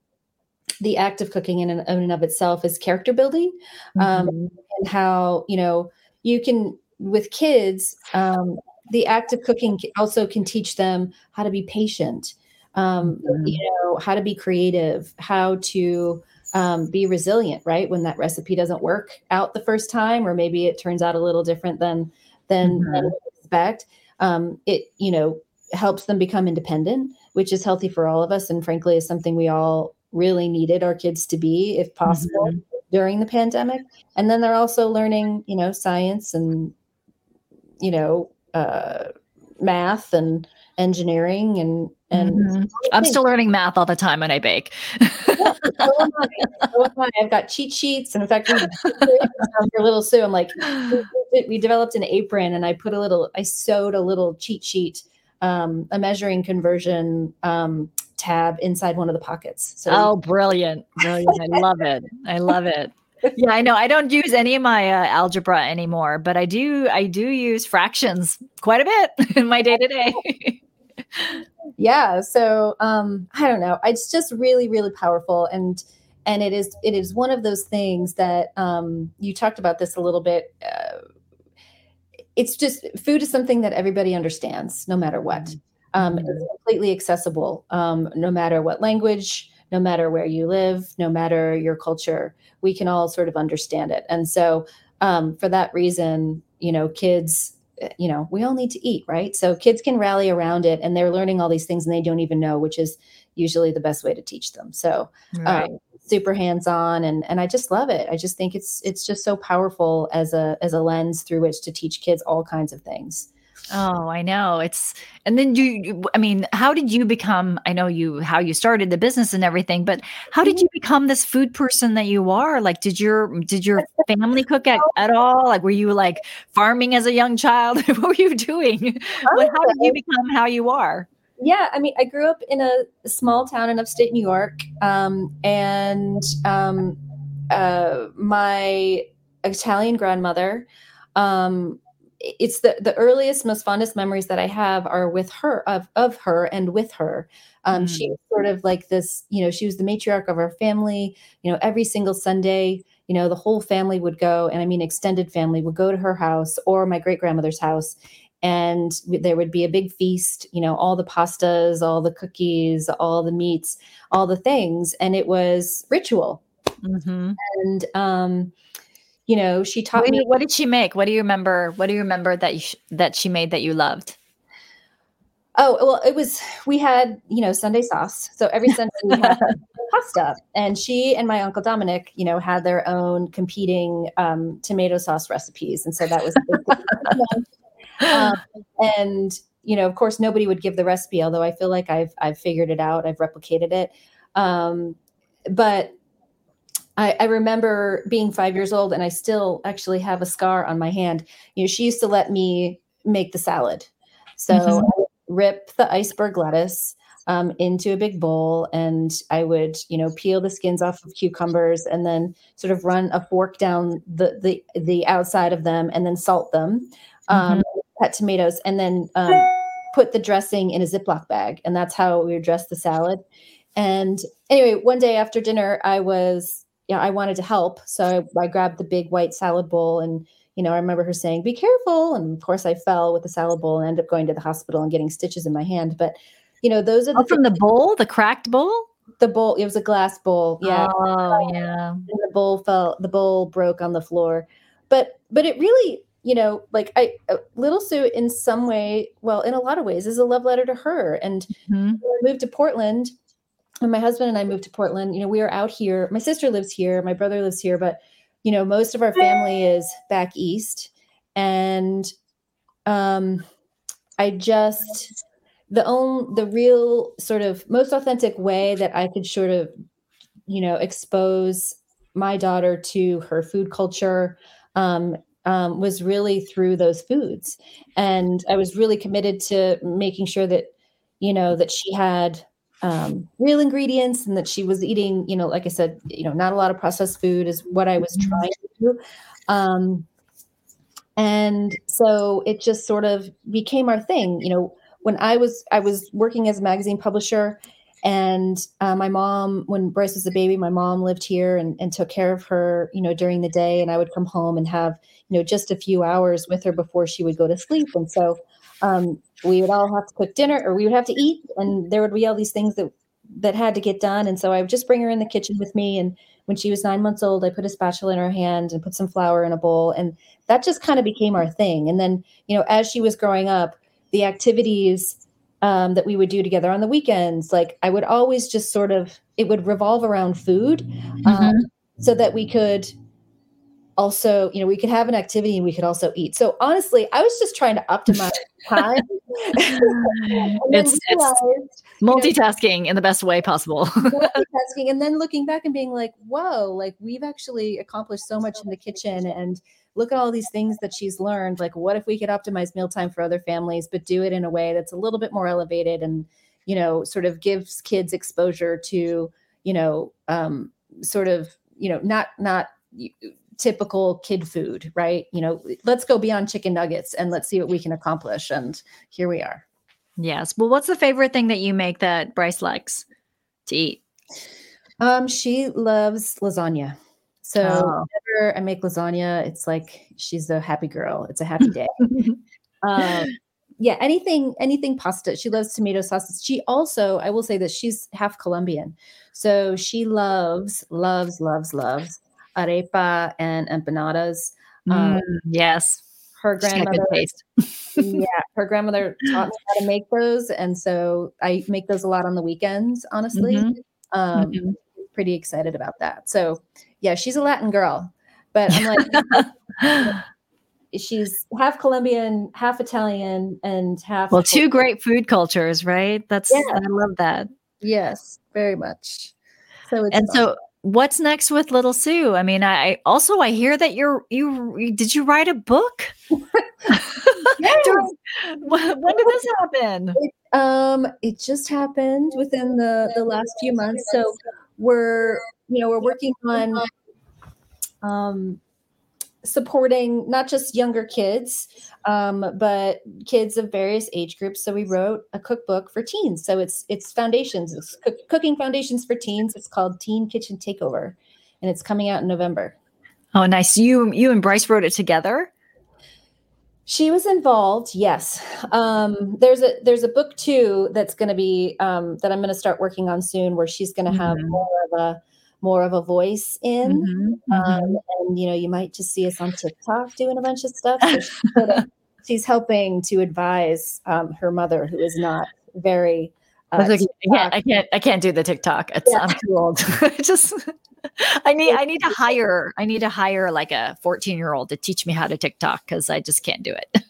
the act of cooking in and, in and of itself is character building, um, mm-hmm. and how you know you can with kids um, the act of cooking also can teach them how to be patient um, mm-hmm. you know how to be creative how to um, be resilient right when that recipe doesn't work out the first time or maybe it turns out a little different than than, mm-hmm. than expect um, it you know helps them become independent which is healthy for all of us and frankly is something we all really needed our kids to be if possible mm-hmm. during the pandemic and then they're also learning you know science and you know uh, math and engineering and and mm-hmm. I'm still learning math all the time when I bake. yeah, so I. So. I've got cheat sheets, and in fact, for little Sous, I'm like, we developed an apron, and I put a little, I sewed a little cheat sheet, um, a measuring conversion um, tab inside one of the pockets. So oh, brilliant, brilliant! I love it. I love it yeah, I know. I don't use any of my uh, algebra anymore, but I do. I do use fractions quite a bit in my day to day. Yeah. So um, I don't know. It's just really, really powerful, and and it is it is one of those things that um, you talked about this a little bit. Uh, it's just food is something that everybody understands, no matter what. Mm-hmm. Um, it's completely accessible, um, no matter what language, no matter where you live, no matter your culture we can all sort of understand it. And so, um, for that reason, you know, kids, eh, you know, we all need to eat, right? So kids can rally around it, and they're learning all these things, and they don't even know, which is usually the best way to teach them. So, right. um, super hands on, and and I just love it. I just think it's it's just so powerful as a as a lens through which to teach kids all kinds of things. Oh, I know. It's and then you I mean, how did you become I know you how you started the business and everything, but how did you become this food person that you are? Like did your did your family cook at, at all? Like were you like farming as a young child? what were you doing? How did you become how you are? Yeah, I mean, I grew up in a small town in upstate New York, um, and um, uh, my Italian grandmother um, it's the the earliest most fondest memories that i have are with her of of her and with her um, mm. she was sort of like this you know she was the matriarch of our family you know every single sunday you know the whole family would go and i mean extended family would go to her house or my great grandmother's house and there would be a big feast you know all the pastas all the cookies all the meats all the things and it was ritual mm-hmm. and um you know, she taught what me. What did she make? What do you remember? What do you remember that you sh- that she made that you loved? Oh well, it was we had you know Sunday sauce. So every Sunday we had pasta, and she and my uncle Dominic, you know, had their own competing um, tomato sauce recipes, and so that was. um, and you know, of course, nobody would give the recipe, although I feel like I've I've figured it out, I've replicated it. Um, but I, I, remember being five years old and I still actually have a scar on my hand. You know, she used to let me make the salad. So mm-hmm. rip the iceberg lettuce um, into a big bowl and I would, you know, peel the skins off of cucumbers and then sort of run a fork down the the, the outside of them and then salt them, um, mm-hmm. cut tomatoes, and then um, put the dressing in a Ziploc bag. And that's how we would dress the salad. And anyway, one day after dinner, I was yeah, I wanted to help. So I, I, grabbed the big white salad bowl and, you know, I remember her saying, be careful. And of course I fell with the salad bowl and ended up going to the hospital and getting stitches in my hand. But, you know, those are the oh, from the bowl, the cracked bowl? The bowl, it was a glass bowl. Yeah. Oh, yeah. And the bowl fell, the bowl broke on the floor. But, but it really, you know, like I, uh, Little Sous in some way, well, in a lot of ways is a love letter to her. And mm-hmm. I moved to Portland when my husband and I moved to Portland, you know, we are out here. My sister lives here, my brother lives here, but you know, most of our family is back east. And um I just the own the real sort of most authentic way that I could sort of, you know, expose my daughter to her food culture um, um, was really through those foods. And I was really committed to making sure that, you know, that she had um, real ingredients and that she was eating, you know, like I said, you know, not a lot of processed food is what I was mm-hmm. trying to do. Um, and so it just sort of became our thing. You know, when I was I was working as a magazine publisher, and uh, my mom, when Bryce was a baby, my mom lived here and, and took care of her, you know, during the day. And I would come home and have, you know, just a few hours with her before she would go to sleep. And so um, we would all have to cook dinner or we would have to eat and there would be all these things that that had to get done and so i would just bring her in the kitchen with me and when she was nine months old i put a spatula in her hand and put some flour in a bowl and that just kind of became our thing and then you know as she was growing up the activities um, that we would do together on the weekends like i would always just sort of it would revolve around food um, mm-hmm. so that we could also, you know, we could have an activity and we could also eat. So honestly, I was just trying to optimize time. it's, it's multitasking you know, in the best way possible. multitasking and then looking back and being like, whoa, like we've actually accomplished so much in the kitchen and look at all these things that she's learned. Like, what if we could optimize mealtime for other families, but do it in a way that's a little bit more elevated and, you know, sort of gives kids exposure to, you know, um, sort of, you know, not not typical kid food, right? You know, let's go beyond chicken nuggets and let's see what we can accomplish. And here we are. Yes. Well, what's the favorite thing that you make that Bryce likes to eat? Um, she loves lasagna. So oh. whenever I make lasagna, it's like she's a happy girl. It's a happy day. um, yeah, anything, anything pasta. She loves tomato sauces. She also, I will say that she's half Colombian. So she loves, loves, loves, loves arepa and empanadas. Um, mm, yes. Her grandmother, yeah, her grandmother taught me how to make those, and so I make those a lot on the weekends. Honestly, mm-hmm. Um, mm-hmm. pretty excited about that. So, yeah, she's a Latin girl, but I'm like, she's half Colombian, half Italian, and half. Well, two great food cultures, right? That's yeah. I love that. Yes, very much. So and fun. so what's next with little sous? I mean i also i hear that you're you did you write a book? Yes. when, when did this happen? It, um it just happened within the the last few months. So we're you know we're working on um supporting not just younger kids, um, but kids of various age groups. So we wrote a cookbook for teens. So it's it's foundations, it's cook, cooking foundations for teens. It's called Teen Kitchen Takeover, and it's coming out in November. Oh, nice! You you and Bryce wrote it together. She was involved. Yes. Um, there's a there's a book too that's going to be um, that I'm going to start working on soon, where she's going to have mm-hmm. more of a more of a voice in. Mm-hmm, um, mm-hmm. and, you know, you might just see us on TikTok doing a bunch of stuff. So she's, helping to advise um, her mother, who is not very. Uh, I, like, I, can't, I can't. I can't do the TikTok. It's, yeah. I'm too old. just. I need. I need to hire. I need to hire like a 14 year old to teach me how to TikTok because I just can't do it.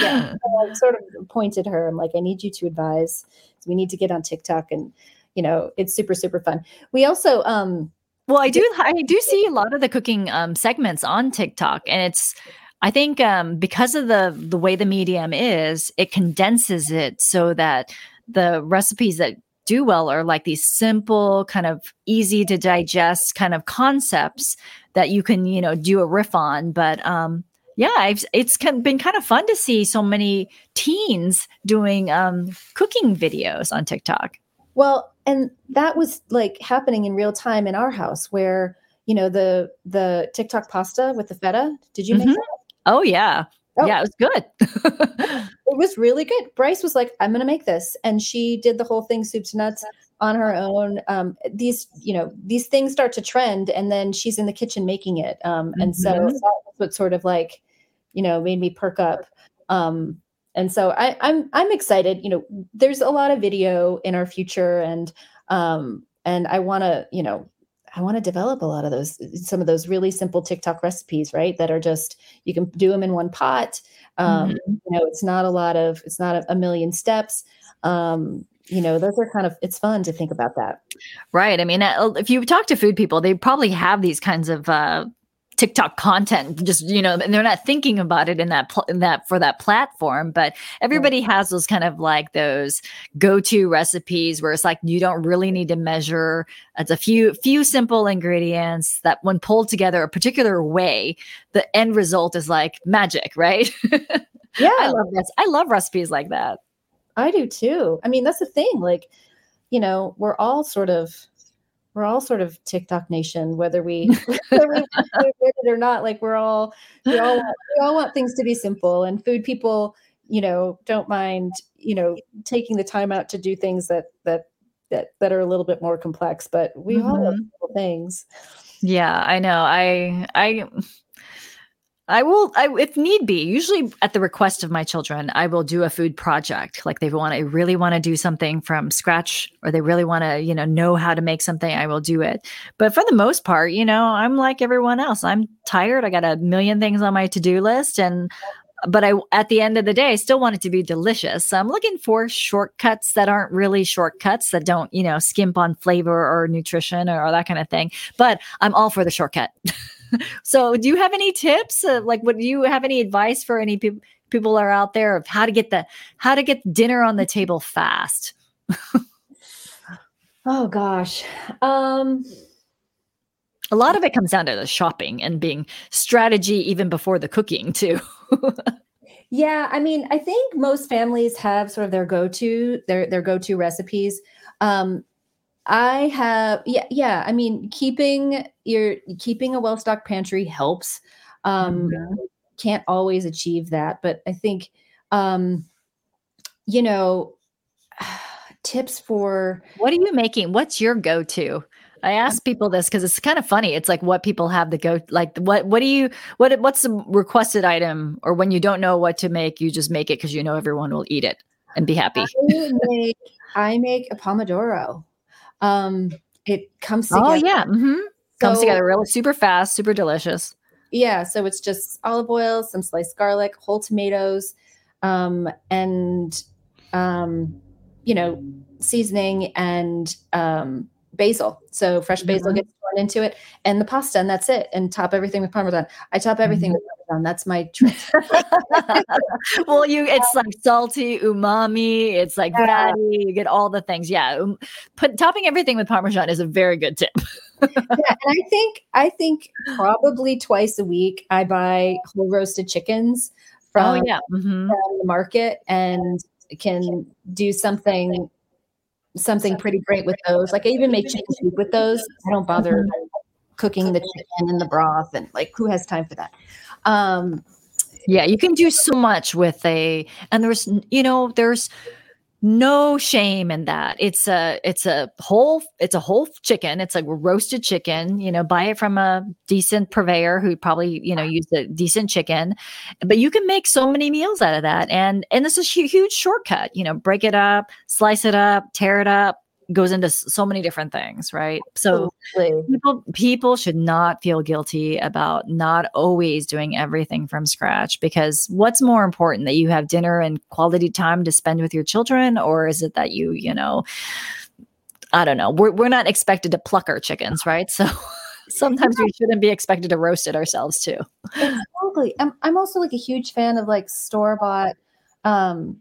yeah, so I sort of pointed her. I'm like, I need you to advise. We need to get on TikTok and you know, it's super, super fun. We also, um, Well, I do. I do see a lot of the cooking um, segments on TikTok, and it's. I think um, because of the the way the medium is, it condenses it so that the recipes that do well are like these simple, kind of easy to digest kind of concepts that you can, you know, do a riff on. But um, yeah, I've, it's been kind of fun to see so many teens doing um, cooking videos on TikTok. Well, and that was like happening in real time in our house where, you know, the the TikTok pasta with the feta. Did you mm-hmm. make that? Oh yeah. Oh. Yeah, it was good. it was really good. Bryce was like, I'm going to make this. And she did the whole thing, soup to nuts, on her own. Um, these, you know, these things start to trend and then she's in the kitchen making it. Um, and mm-hmm. so that's what sort of like, you know, made me perk up. Um, and so I, I'm I'm excited. You know, there's a lot of video in our future, and um, and I want to, you know, I want to develop a lot of those, some of those really simple TikTok recipes, right? That are just, you can do them in one pot. Um, mm-hmm. You know, it's not a lot of, it's not a, a million steps. Um, you know, those are kind of, it's fun to think about that. Right. I mean, uh, if you talk to food people, they probably have these kinds of, uh, TikTok content, just you know, and they're not thinking about it in that pl- in that for that platform. But everybody right. has those kind of like those go to recipes where it's like you don't really need to measure. It's a few few simple ingredients that, when pulled together a particular way, the end result is like magic, right? Yeah, I love this. I love recipes like that. I do too. I mean, that's the thing. Like, you know, we're all sort of we're all sort of TikTok nation, whether we, whether we it or not. Like we're all we all want, we all want things to be simple, and food people, you know, don't mind you know taking the time out to do things that that that that are a little bit more complex. But we mm-hmm. all love things. Yeah, I know. I I I will, I, if need be, usually at the request of my children, I will do a food project. Like they want to really want to do something from scratch or they really want to, you know, know how to make something, I will do it. But for the most part, you know, I'm like everyone else. I'm tired. I got a million things on my to do list. And, but I, at the end of the day, I still want it to be delicious. So I'm looking for shortcuts that aren't really shortcuts that don't, you know, skimp on flavor or nutrition or, or that kind of thing. But I'm all for the shortcut. so do you have any tips? Uh, like would you have any advice for any people people are out there of how to get the how to get dinner on the table fast? Oh gosh. Um a lot of it comes down to the shopping and being strategy even before the cooking too. Yeah i mean i think most families have sort of their go-to their their go-to recipes. Um I have yeah yeah I mean keeping your keeping a well stocked pantry helps. Um, mm-hmm. Can't always achieve that, but I think um, you know tips for what are you making? What's your go to? I ask people this because it's kind of funny. It's like what people have to go like what what do you what what's the requested item or when you don't know what to make, you just make it because you know everyone will eat it and be happy. I make, I make a pomodoro. Um, it comes oh, together. Oh yeah, mm-hmm. so, comes together really super fast, super delicious. Yeah, so it's just olive oil, some sliced garlic, whole tomatoes, um, and um, you know, seasoning and um, basil. So fresh basil mm-hmm. gets thrown into it, and the pasta, and that's it. And top everything with parmesan. I top everything mm-hmm. with That's my trick. well, you it's like salty, umami. It's like yeah. fatty. You get all the things. Yeah, um, put topping everything with parmesan is a very good tip. yeah, and I think I think probably twice a week I buy whole roasted chickens oh, from, oh, yeah. Mm-hmm. from the market and can do something something pretty great with those. Like I even make chicken soup with those. I don't bother mm-hmm. cooking the chicken and the broth and like who has time for that? Um yeah, you can do so much with a and there's you know, there's no shame in that. It's a it's a whole it's a whole chicken. It's like roasted chicken you know buy it from a decent purveyor who probably you know used a decent chicken. But you can make so many meals out of that. And and this is a huge shortcut you know break it up slice it up tear it up goes into so many different things, right? So people people should not feel guilty about not always doing everything from scratch because what's more important that you have dinner and quality time to spend with your children or is it that you, you know, I don't know. We're we're not expected to pluck our chickens, right? So sometimes we shouldn't be expected to roast it ourselves too. Exactly. I'm I'm also like a huge fan of like store bought um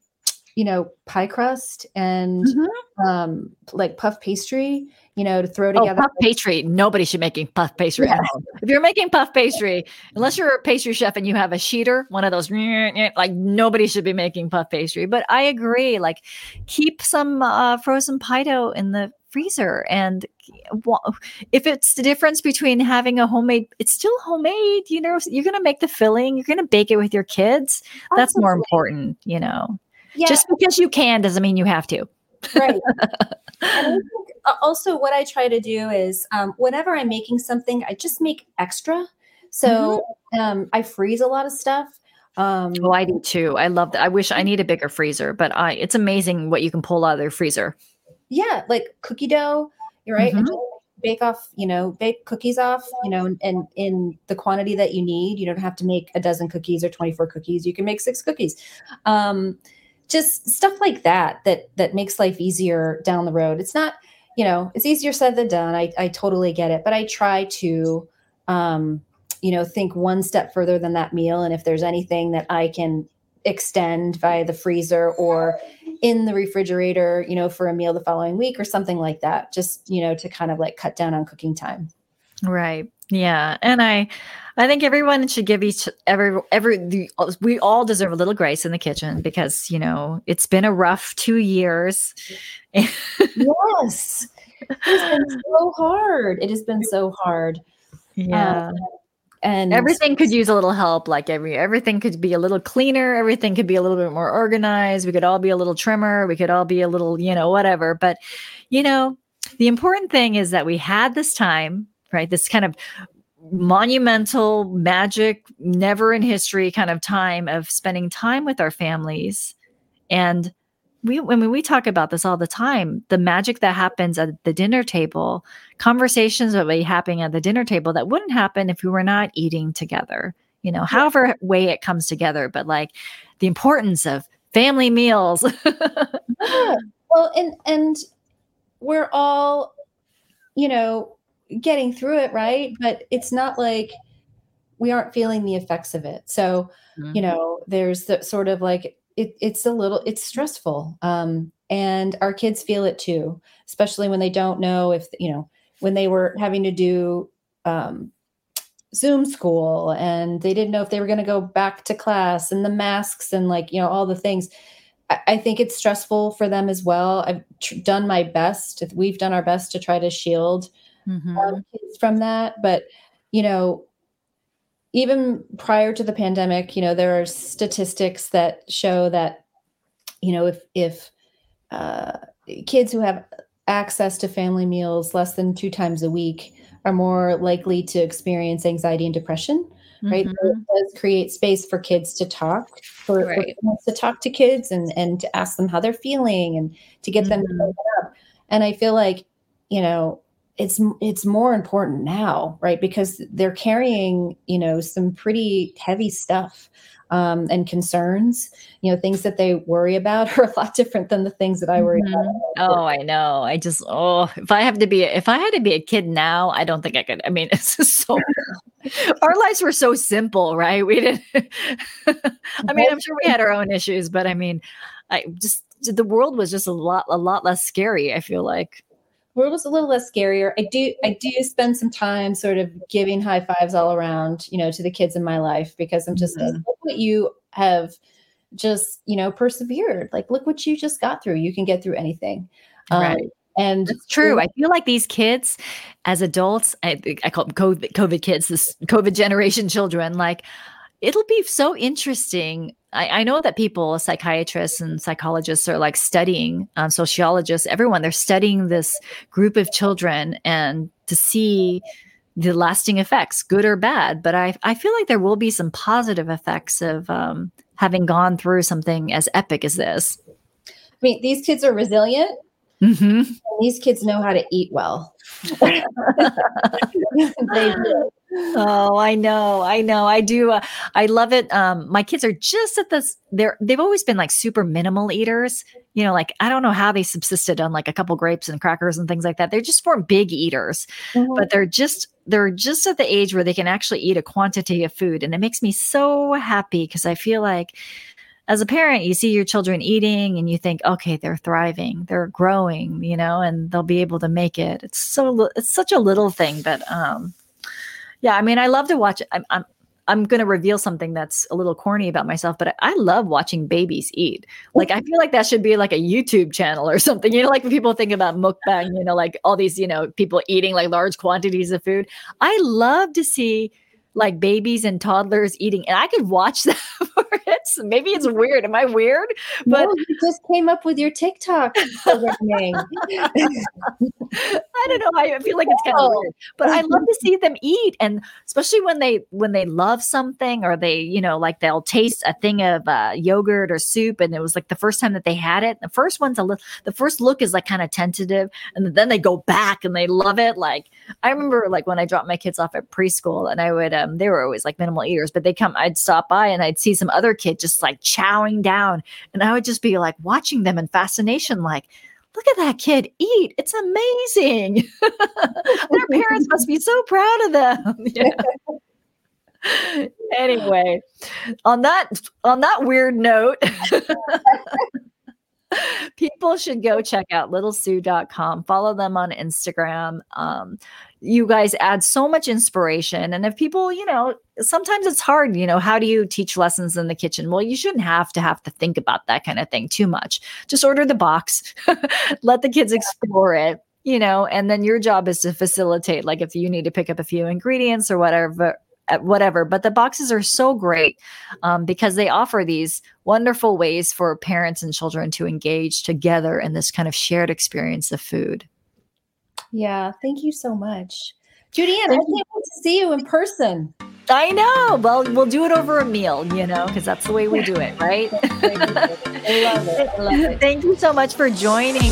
you know, pie crust and mm-hmm. um, like puff pastry, you know, to throw oh, together. Oh, puff pastry. Nobody should be making puff pastry at home. If you're making puff pastry, unless you're a pastry chef and you have a sheeter, one of those, like nobody should be making puff pastry. But I agree. Like, keep some uh, frozen pie dough in the freezer and if it's the difference between having a homemade it's still homemade you know you're going to make the filling you're going to bake it with your kids that's more important you know yeah. Just because you can doesn't mean you have to. right. and uh, also, what I try to do is um, whenever I'm making something, I just make extra. So mm-hmm. um, I freeze a lot of stuff. Um, oh, I do too. I love that. I wish I need a bigger freezer, but I it's amazing what you can pull out of their freezer. Yeah, like cookie dough. You're right. Mm-hmm. Bake off, you know, bake cookies off, you know, and in the quantity that you need. You don't have to make a dozen cookies or 24 cookies. You can make six cookies. Um, just stuff like that that that makes life easier down the road. It's not you know it's easier said than done. I, I totally get it. But i try to um, you know think one step further than that meal. And if there's anything that i can extend via the freezer or in the refrigerator you know for a meal the following week or something like that just you know to kind of like cut down on cooking time. Right yeah and i I think everyone should give each every every the, we all deserve a little grace in the kitchen because you know it's been a rough two years. yes, it's been so hard. It has been so hard. Yeah. Um, and everything could use a little help like every everything could be a little cleaner everything could be a little bit more organized we could all be a little trimmer we could all be a little you know whatever but you know the important thing is that we had this time right this kind of monumental, magic, never in history kind of time of spending time with our families. And we, when we talk about this all the time, the magic that happens at the dinner table, conversations that be happening at the dinner table that wouldn't happen if we were not eating together. You know, however way it comes together, but like the importance of family meals. yeah. Well, and and we're all, you know, getting through it, right? But it's not like we aren't feeling the effects of it. So, mm-hmm. you know, there's the sort of like it, it's a little it's stressful. Um, and our kids feel it too, especially when they don't know if you know when they were having to do um, Zoom school and they didn't know if they were going to go back to class and the masks and like you know all the things. I, I think it's stressful for them as well. I've tr- done my best. We've done our best to try to shield mm-hmm. um, from that. But, you know, even prior to the pandemic, you know, there are statistics that show that, you know, if, if uh, kids who have access to family meals less than two times a week are more likely to experience anxiety and depression right mm-hmm. it does create space for kids to talk for, right. for to talk to kids and and to ask them how they're feeling and to get mm-hmm. them to mm-hmm. open up and i feel like you know it's it's more important now right? Because they're carrying you know some pretty heavy stuff um, and concerns. You know things that they worry about are a lot different than the things that i worry mm-hmm. about oh i know. I just oh if i have to be if i had to be a kid now i don't think i could. I mean it's just so our lives were so simple right? We didn't i mean i'm sure we had our own issues but i mean i just the world was just a lot a lot less scary i feel like world was a little less scarier. I do I do spend some time sort of giving high fives all around, you know, to the kids in my life because I'm just mm-hmm. like, look what you have just, you know, persevered. Like look what you just got through. You can get through anything. Um, right. Um, and it's true. I feel like these kids, as adults, I, I call them COVID, COVID kids, this COVID generation children, like it'll be so interesting. I, I, know that people, psychiatrists and psychologists, are like studying, um, sociologists, everyone, they're studying this group of children and to see the lasting effects, good or bad. But I, I feel like there will be some positive effects of um, having gone through something as epic as this. I mean, these kids are resilient. Mm-hmm. these kids know how to eat well. they do oh, I know. I know. I do. Uh, I love it. Um, my kids are just at this. They're they've always been like super minimal eaters. You know, like I don't know how they subsisted on like a couple grapes and crackers and things like that. They're just weren't big eaters, mm-hmm. but they're just they're just at the age where they can actually eat a quantity of food, and it makes me so happy because I feel like as a parent, you see your children eating and you think, okay, they're thriving, they're growing, you know, and they'll be able to make it. It's so it's such a little thing, but um, yeah, I mean, I love to watch. I'm I'm, I'm going to reveal something that's a little corny about myself, but I, I, love watching babies eat. Like, I feel like that should be like a YouTube channel or something. You know, like when people think about mukbang, you know, like all these, you know, people eating like large quantities of food. I love to see like babies and toddlers eating, and I could watch that for it. Maybe it's weird. Am I weird? But no, you just came up with your TikTok programming. I don't know. I feel like it's kind of weird, but I love to see them eat, and especially when they when they love something or they you know like they'll taste a thing of uh, yogurt or soup, and it was like the first time that they had it. The first one's a little. The first look is like kind of tentative, and then they go back and they love it. Like I remember like when I dropped my kids off at preschool, and I would. Um, they were always like minimal eaters, but they come, I'd stop by and I'd see some other kid just like chowing down. And I would just be like watching them in fascination, like, look at that kid eat. It's amazing. Their parents must be so proud of them. anyway, on that on that weird note, people should go check out littlesous.com follow them on instagram um, you guys add so much inspiration and if people you know sometimes it's hard you know how do you teach lessons in the kitchen well you shouldn't have to have to think about that kind of thing too much just order the box let the kids explore it you know and then your job is to facilitate like if you need to pick up a few ingredients or whatever whatever. But the boxes are so great um, because they offer these wonderful ways for parents and children to engage together in this kind of shared experience of food. Yeah, thank you so much. Judy Ann, I can't wait to see you in person. I know. Well, we'll do it over a meal, you know, because that's the way we do it, right? I love it. I love it. Thank you so much for joining.